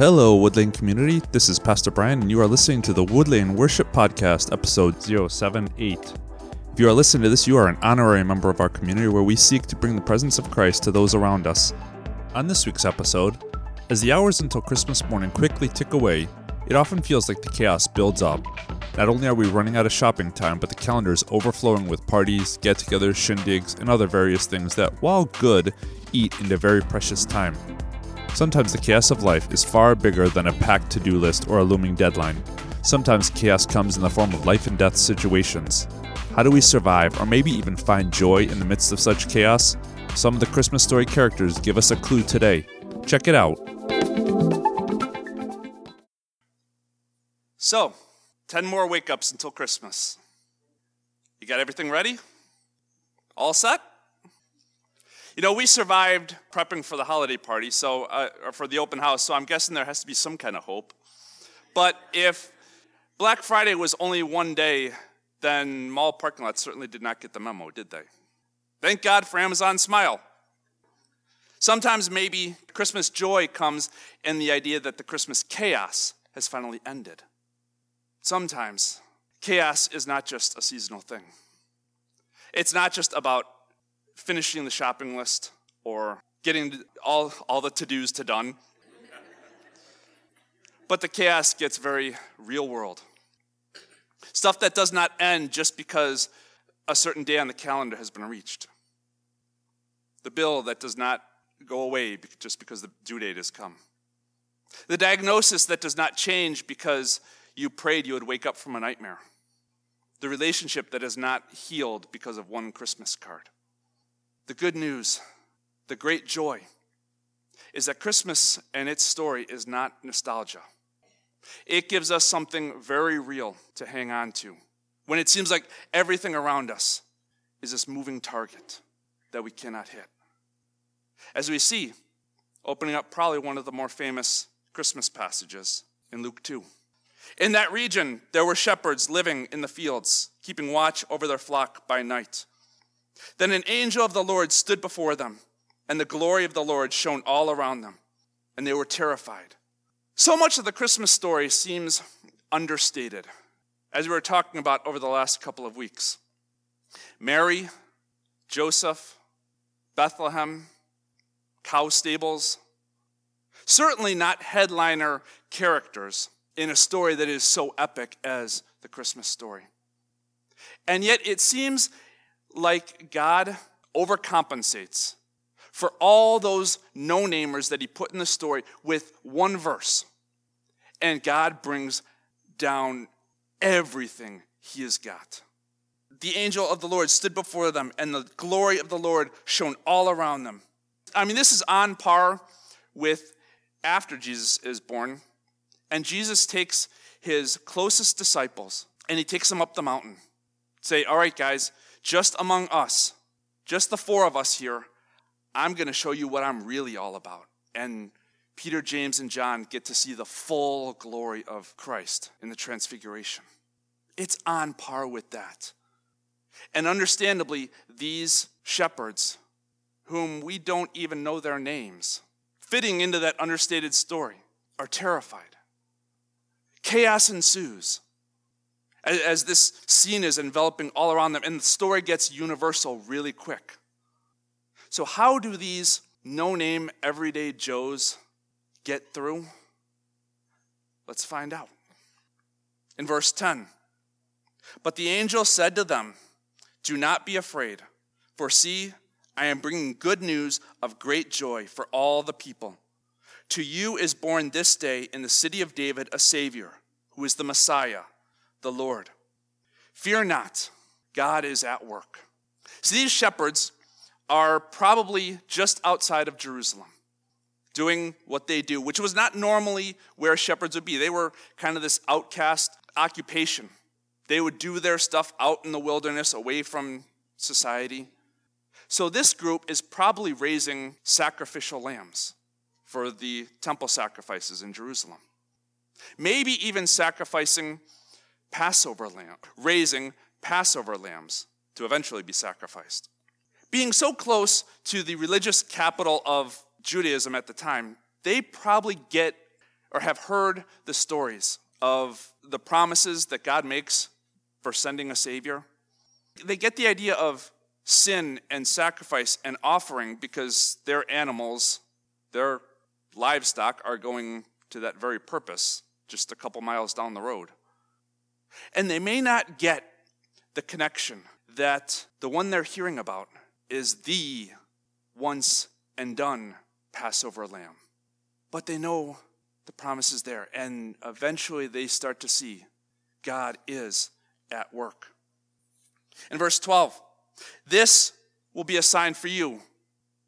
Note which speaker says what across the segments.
Speaker 1: Hello, Woodlane community. This is Pastor Brian, and you are listening to the Woodlane Worship Podcast, episode 078. If you are listening to this, you are an honorary member of our community where we seek to bring the presence of Christ to those around us. On this week's episode, as the hours until Christmas morning quickly tick away, it often feels like the chaos builds up. Not only are we running out of shopping time, but the calendar is overflowing with parties, get togethers, shindigs, and other various things that, while good, eat into very precious time. Sometimes the chaos of life is far bigger than a packed to do list or a looming deadline. Sometimes chaos comes in the form of life and death situations. How do we survive or maybe even find joy in the midst of such chaos? Some of the Christmas story characters give us a clue today. Check it out.
Speaker 2: So, 10 more wake ups until Christmas. You got everything ready? All set? You know, we survived prepping for the holiday party, so uh, or for the open house, so I'm guessing there has to be some kind of hope. But if Black Friday was only one day, then mall parking lots certainly did not get the memo, did they? Thank God for Amazon Smile. Sometimes maybe Christmas joy comes in the idea that the Christmas chaos has finally ended. Sometimes chaos is not just a seasonal thing. It's not just about finishing the shopping list or getting all, all the to dos to done. But the chaos gets very real world. Stuff that does not end just because a certain day on the calendar has been reached. The bill that does not go away just because the due date has come. The diagnosis that does not change because you prayed you would wake up from a nightmare. The relationship that is not healed because of one Christmas card. The good news, the great joy, is that Christmas and its story is not nostalgia. It gives us something very real to hang on to when it seems like everything around us is this moving target that we cannot hit. As we see, opening up probably one of the more famous Christmas passages in Luke 2. In that region, there were shepherds living in the fields, keeping watch over their flock by night. Then an angel of the Lord stood before them, and the glory of the Lord shone all around them, and they were terrified. So much of the Christmas story seems understated, as we were talking about over the last couple of weeks. Mary, Joseph, Bethlehem, cow stables, certainly not headliner characters in a story that is so epic as the Christmas story. And yet it seems like God overcompensates for all those no namers that he put in the story with one verse. And God brings down everything he has got. The angel of the Lord stood before them, and the glory of the Lord shone all around them. I mean, this is on par with after Jesus is born. And Jesus takes his closest disciples and he takes them up the mountain. Say, all right, guys, just among us, just the four of us here, I'm going to show you what I'm really all about. And Peter, James, and John get to see the full glory of Christ in the transfiguration. It's on par with that. And understandably, these shepherds, whom we don't even know their names, fitting into that understated story, are terrified. Chaos ensues as this scene is enveloping all around them, and the story gets universal really quick. So, how do these no name everyday Joes get through? Let's find out. In verse 10, but the angel said to them, Do not be afraid, for see, I am bringing good news of great joy for all the people. To you is born this day in the city of David a Savior, who is the Messiah the Lord. Fear not, God is at work. See, these shepherds are probably just outside of Jerusalem doing what they do, which was not normally where shepherds would be. They were kind of this outcast occupation. They would do their stuff out in the wilderness, away from society. So, this group is probably raising sacrificial lambs for the temple sacrifices in Jerusalem. Maybe even sacrificing Passover lamb, raising Passover lambs to eventually be sacrificed. Being so close to the religious capital of Judaism at the time, they probably get or have heard the stories of the promises that God makes for sending a Savior, they get the idea of sin and sacrifice and offering because their animals, their livestock, are going to that very purpose just a couple miles down the road. And they may not get the connection that the one they're hearing about is the once and done Passover lamb. But they know the promise is there, and eventually they start to see God is at work. In verse 12, this will be a sign for you.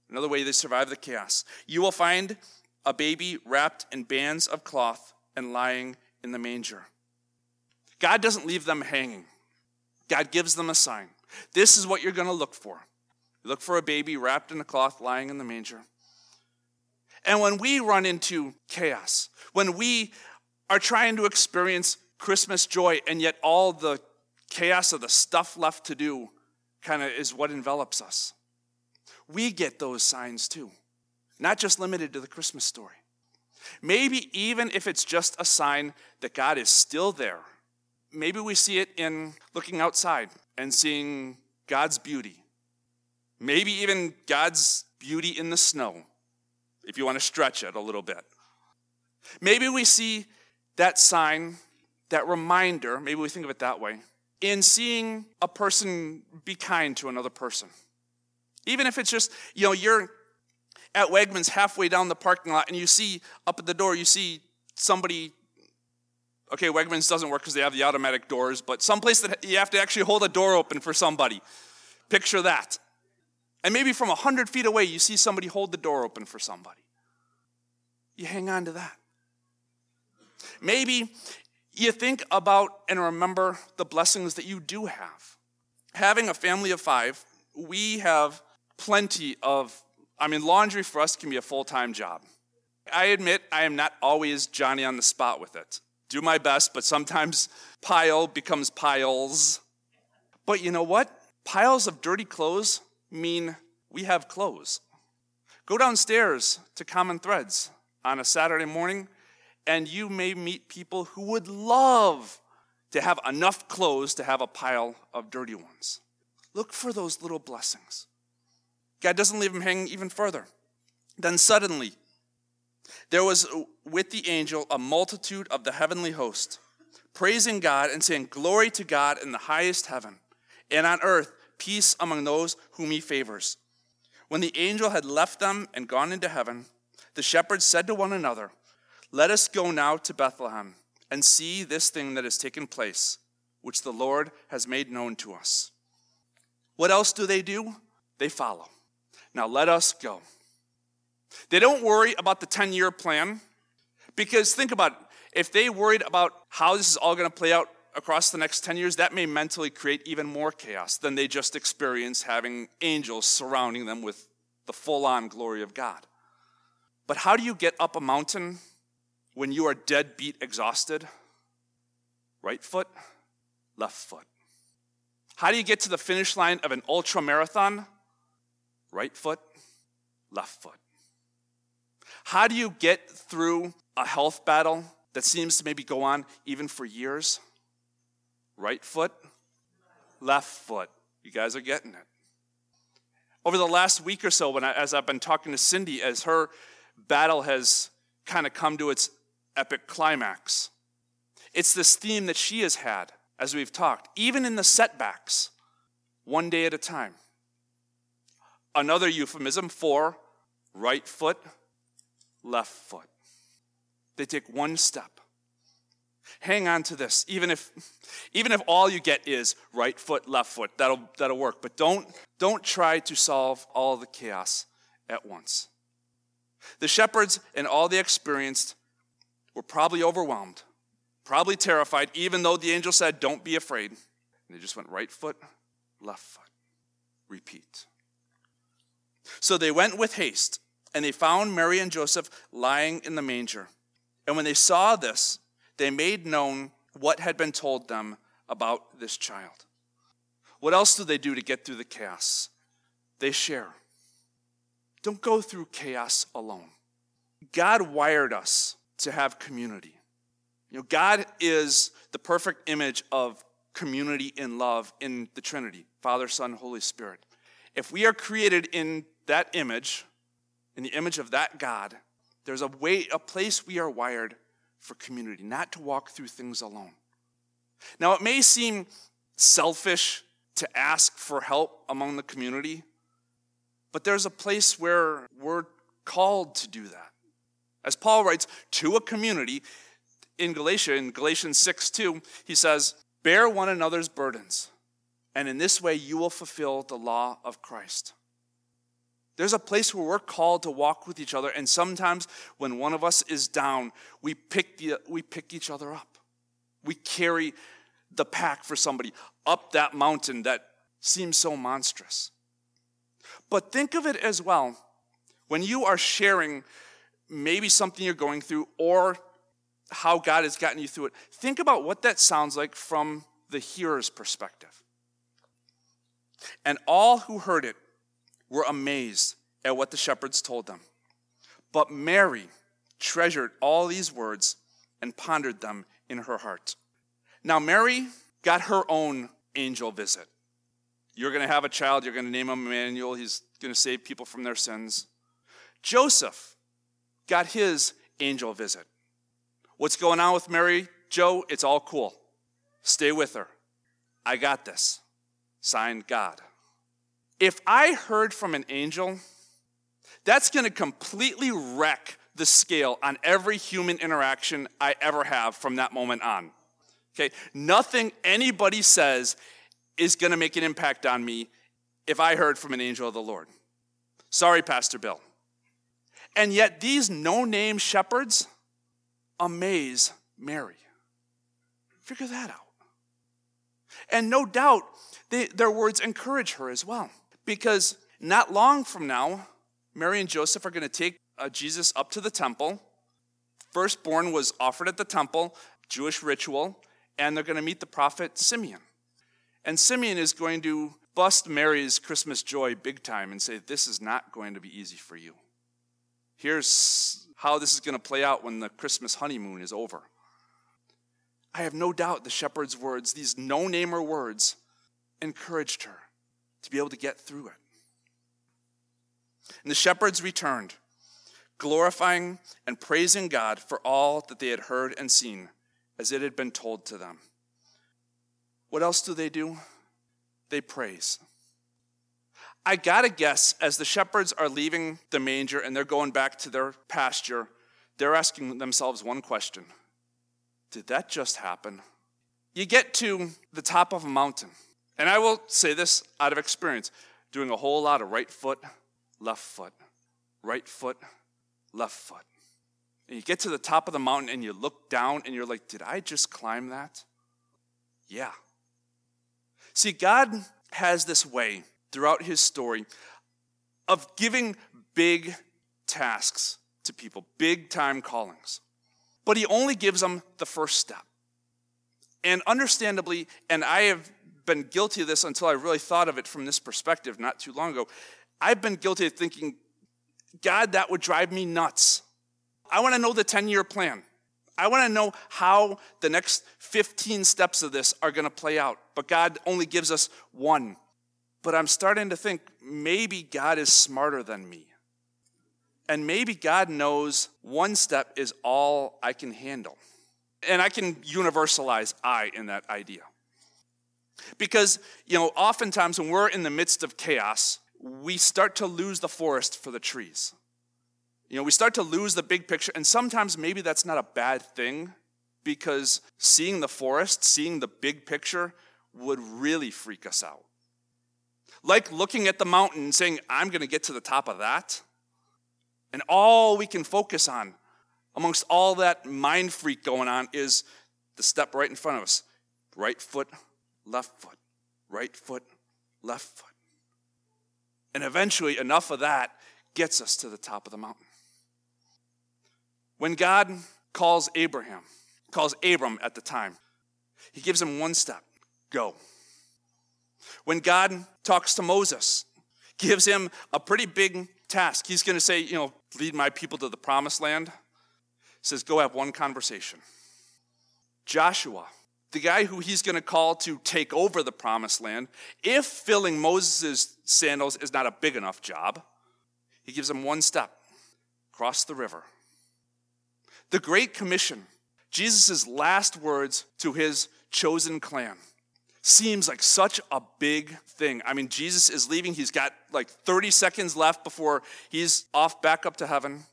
Speaker 2: Another way they survive the chaos. You will find a baby wrapped in bands of cloth and lying in the manger. God doesn't leave them hanging, God gives them a sign. This is what you're going to look for. You look for a baby wrapped in a cloth lying in the manger. And when we run into chaos, when we are trying to experience Christmas joy, and yet all the chaos of the stuff left to do kind of is what envelops us, we get those signs too, not just limited to the Christmas story. Maybe even if it's just a sign that God is still there, maybe we see it in looking outside and seeing God's beauty. Maybe even God's beauty in the snow, if you want to stretch it a little bit. Maybe we see that sign, that reminder, maybe we think of it that way, in seeing a person be kind to another person. Even if it's just, you know, you're at Wegmans halfway down the parking lot and you see up at the door, you see somebody. Okay, Wegmans doesn't work because they have the automatic doors, but someplace that you have to actually hold a door open for somebody. Picture that. And maybe from 100 feet away, you see somebody hold the door open for somebody. You hang on to that. Maybe you think about and remember the blessings that you do have. Having a family of five, we have plenty of I mean, laundry for us can be a full time job. I admit I am not always Johnny on the spot with it. Do my best, but sometimes pile becomes piles. But you know what? Piles of dirty clothes mean we have clothes. Go downstairs to Common Threads on a Saturday morning, and you may meet people who would love to have enough clothes to have a pile of dirty ones. Look for those little blessings. God doesn't leave them hanging even further. Then suddenly, there was uh, with the angel a multitude of the heavenly host, praising God and saying, Glory to God in the highest heaven, and on earth peace among those whom he favors. When the angel had left them and gone into heaven, the shepherds said to one another, Let us go now to Bethlehem and see this thing that has taken place, which the Lord has made known to us. What else do they do? They follow. Now let us go. They don't worry about the 10 year plan because think about it. If they worried about how this is all going to play out across the next 10 years, that may mentally create even more chaos than they just experience having angels surrounding them with the full on glory of God. But how do you get up a mountain when you are dead beat exhausted? Right foot, left foot. How do you get to the finish line of an ultra marathon? Right foot, left foot. How do you get through a health battle that seems to maybe go on even for years? Right foot, left foot. You guys are getting it. Over the last week or so, when I, as I've been talking to Cindy, as her battle has kind of come to its epic climax, it's this theme that she has had as we've talked, even in the setbacks, one day at a time. Another euphemism for right foot, left foot. They take one step. Hang on to this. Even if even if all you get is right foot, left foot, that'll that'll work. But don't don't try to solve all the chaos at once. The shepherds and all the experienced were probably overwhelmed, probably terrified, even though the angel said, Don't be afraid. And they just went right foot, left foot. Repeat. So they went with haste, and they found Mary and Joseph lying in the manger. And when they saw this, they made known what had been told them about this child. What else do they do to get through the chaos? They share. Don't go through chaos alone. God wired us to have community. You know, God is the perfect image of community in love in the Trinity Father, Son, Holy Spirit. If we are created in that image, in the image of that God, there's a way, a place we are wired for community, not to walk through things alone. Now, it may seem selfish to ask for help among the community, but there's a place where we're called to do that. As Paul writes to a community in Galatia, in Galatians 6 2, he says, Bear one another's burdens, and in this way you will fulfill the law of Christ. There's a place where we're called to walk with each other, and sometimes when one of us is down, we pick, the, we pick each other up. We carry the pack for somebody up that mountain that seems so monstrous. But think of it as well when you are sharing maybe something you're going through or how God has gotten you through it. Think about what that sounds like from the hearer's perspective. And all who heard it were amazed at what the shepherds told them. But Mary treasured all these words and pondered them in her heart. Now, Mary got her own angel visit. You're going to have a child, you're going to name him Emmanuel, he's going to save people from their sins. Joseph got his angel visit. What's going on with Mary? Joe, it's all cool. Stay with her. I got this. Signed God. If I heard from an angel, that's going to completely wreck the scale on every human interaction I ever have from that moment on. Okay? Nothing anybody says is going to make an impact on me if I heard from an angel of the Lord. Sorry, Pastor Bill. And yet, these no name shepherds amaze Mary. Figure that out. And no doubt, they, their words encourage her as well. Because not long from now, Mary and Joseph are going to take uh, Jesus up to the temple. Firstborn was offered at the temple, Jewish ritual, and they're going to meet the prophet Simeon. And Simeon is going to bust Mary's Christmas joy big time and say, This is not going to be easy for you. Here's how this is going to play out when the Christmas honeymoon is over. I have no doubt the shepherd's words, these no namer words, encouraged her to be able to get through it. And the shepherds returned, glorifying and praising God for all that they had heard and seen, as it had been told to them. What else do they do? They praise. I gotta guess, as the shepherds are leaving the manger and they're going back to their pasture, they're asking themselves one question Did that just happen? You get to the top of a mountain and I will say this out of experience doing a whole lot of right foot, left foot, right foot, left foot. And you get to the top of the mountain and you look down and you're like, did I just climb that? Yeah. See, God has this way throughout his story of giving big tasks to people, big time callings. But he only gives them the first step. And understandably, and I have been guilty of this until I really thought of it from this perspective not too long ago. I've been guilty of thinking, God, that would drive me nuts. I want to know the 10 year plan. I want to know how the next 15 steps of this are going to play out. But God only gives us one. But I'm starting to think maybe God is smarter than me. And maybe God knows one step is all I can handle. And I can universalize I in that idea. Because, you know, oftentimes when we're in the midst of chaos, we start to lose the forest for the trees. You know, we start to lose the big picture, and sometimes maybe that's not a bad thing because seeing the forest, seeing the big picture, would really freak us out. Like looking at the mountain and saying, I'm going to get to the top of that. And all we can focus on amongst all that mind freak going on is the step right in front of us right foot left foot, right foot, left foot. And eventually, enough of that gets us to the top of the mountain. When God calls Abraham, calls Abram at the time, he gives him one step go. When God talks to Moses, gives him a pretty big task. He's going to say, you know, lead my people to the promised land. says, Go have one conversation. Joshua, the guy who he's going to call to take over the promised land, if filling Moses' sandals is not a big enough job, he gives him one step cross the river. The Great Commission, Jesus' last words to his chosen clan, seems like such a big thing. I mean, Jesus is leaving. He's got like 30 seconds left before he's off back up to heaven.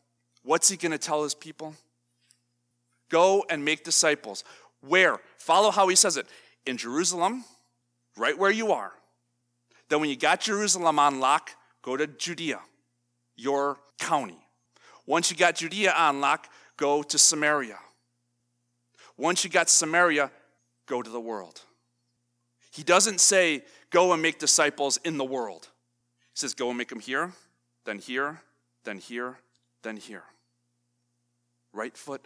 Speaker 2: What's he going to tell his people? Go and make disciples. Where? Follow how he says it. In Jerusalem, right where you are. Then, when you got Jerusalem on lock, go to Judea, your county. Once you got Judea on lock, go to Samaria. Once you got Samaria, go to the world. He doesn't say, go and make disciples in the world. He says, go and make them here, then here, then here, then here. Right foot,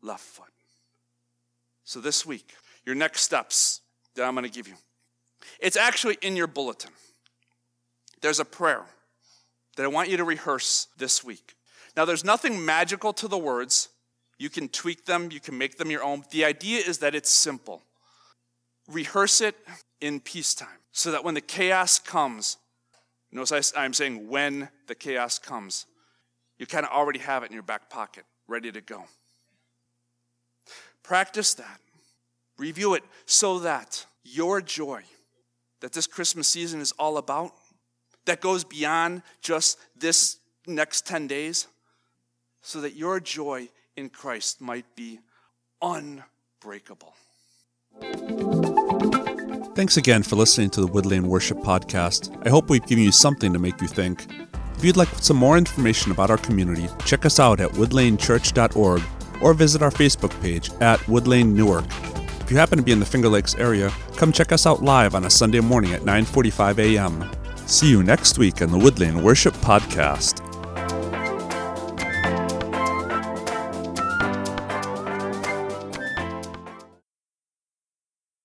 Speaker 2: left foot. So this week, your next steps that I'm going to give you. It's actually in your bulletin. There's a prayer that I want you to rehearse this week. Now, there's nothing magical to the words. You can tweak them, you can make them your own. The idea is that it's simple. Rehearse it in peacetime so that when the chaos comes, notice I'm saying when the chaos comes, you kind of already have it in your back pocket, ready to go. Practice that. Review it so that your joy that this Christmas season is all about, that goes beyond just this next 10 days, so that your joy in Christ might be unbreakable.
Speaker 1: Thanks again for listening to the Woodlane Worship Podcast. I hope we've given you something to make you think. If you'd like some more information about our community, check us out at woodlanechurch.org or visit our Facebook page at Woodlane Newark. If you happen to be in the Finger Lakes area, come check us out live on a Sunday morning at 9:45 a.m. See you next week on the Woodlane Worship Podcast.